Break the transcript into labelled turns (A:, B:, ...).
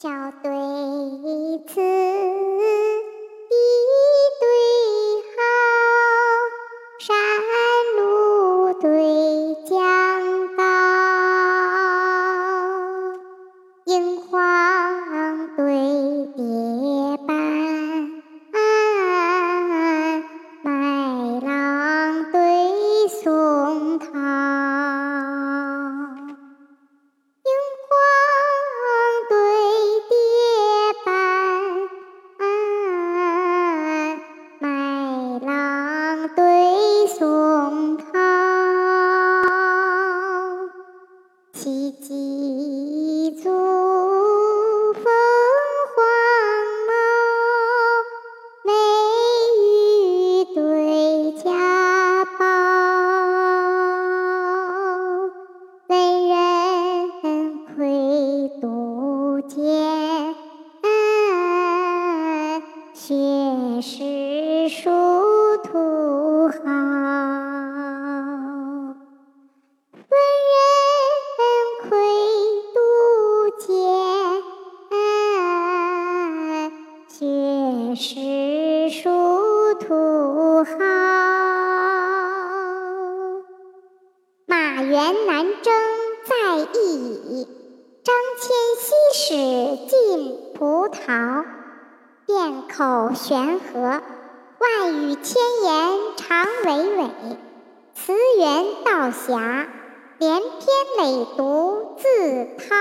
A: 校对奇迹。学识殊途好，马原南征在役矣。张骞西使进葡萄，辩口悬河，万语千言长娓娓。词源道狭，连篇累牍自滔。